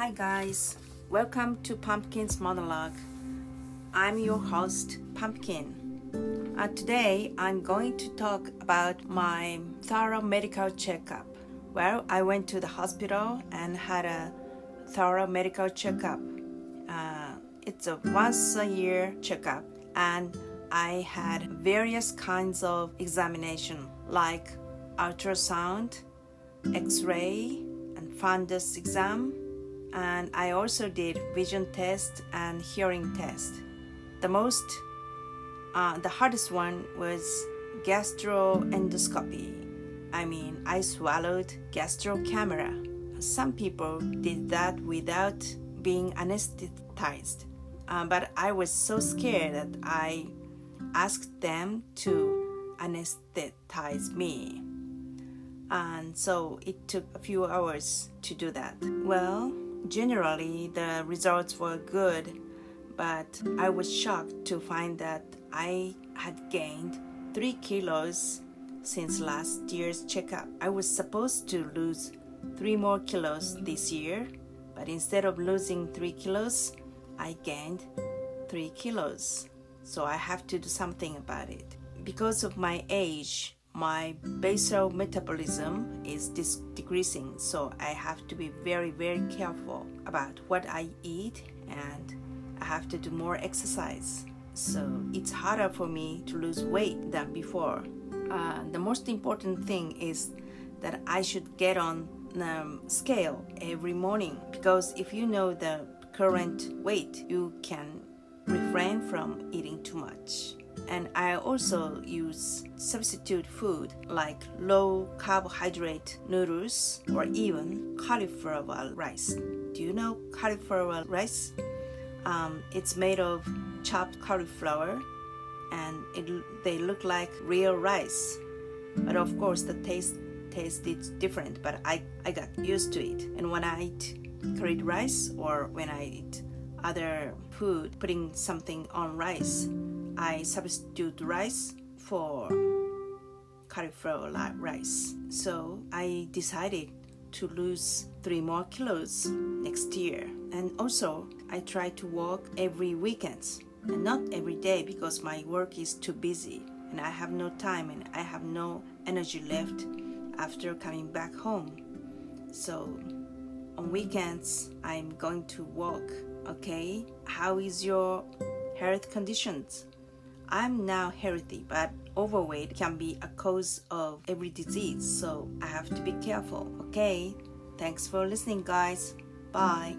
Hi, guys. Welcome to Pumpkin's Monologue. I'm your host, Pumpkin. Uh, today, I'm going to talk about my thorough medical checkup. Well, I went to the hospital and had a thorough medical checkup. Uh, it's a once a year checkup, and I had various kinds of examination like ultrasound, X-ray, and fundus exam and I also did vision test and hearing test. The most, uh, the hardest one was gastroendoscopy. I mean, I swallowed gastro camera. Some people did that without being anesthetized, uh, but I was so scared that I asked them to anesthetize me. And so it took a few hours to do that. Well, Generally, the results were good, but I was shocked to find that I had gained 3 kilos since last year's checkup. I was supposed to lose 3 more kilos this year, but instead of losing 3 kilos, I gained 3 kilos. So I have to do something about it. Because of my age, my basal metabolism is dis- decreasing so i have to be very very careful about what i eat and i have to do more exercise. So it's harder for me to lose weight than before. Uh, the most important thing is that i should get on the scale every morning because if you know the current weight you can refrain from eating too much and I also use substitute food like low carbohydrate noodles or even cauliflower rice. Do you know cauliflower rice? Um, it's made of chopped cauliflower and it, they look like real rice. But of course, the taste taste is different. But I, I got used to it. And when I eat curried rice or when I eat other food, putting something on rice, I substitute rice for cauliflower rice. So I decided to lose three more kilos next year. And also, I try to walk every weekend and not every day because my work is too busy and I have no time and I have no energy left after coming back home. So on weekends, I'm going to walk. Okay, how is your health conditions? I'm now healthy, but overweight can be a cause of every disease, so I have to be careful. Okay, thanks for listening, guys. Bye.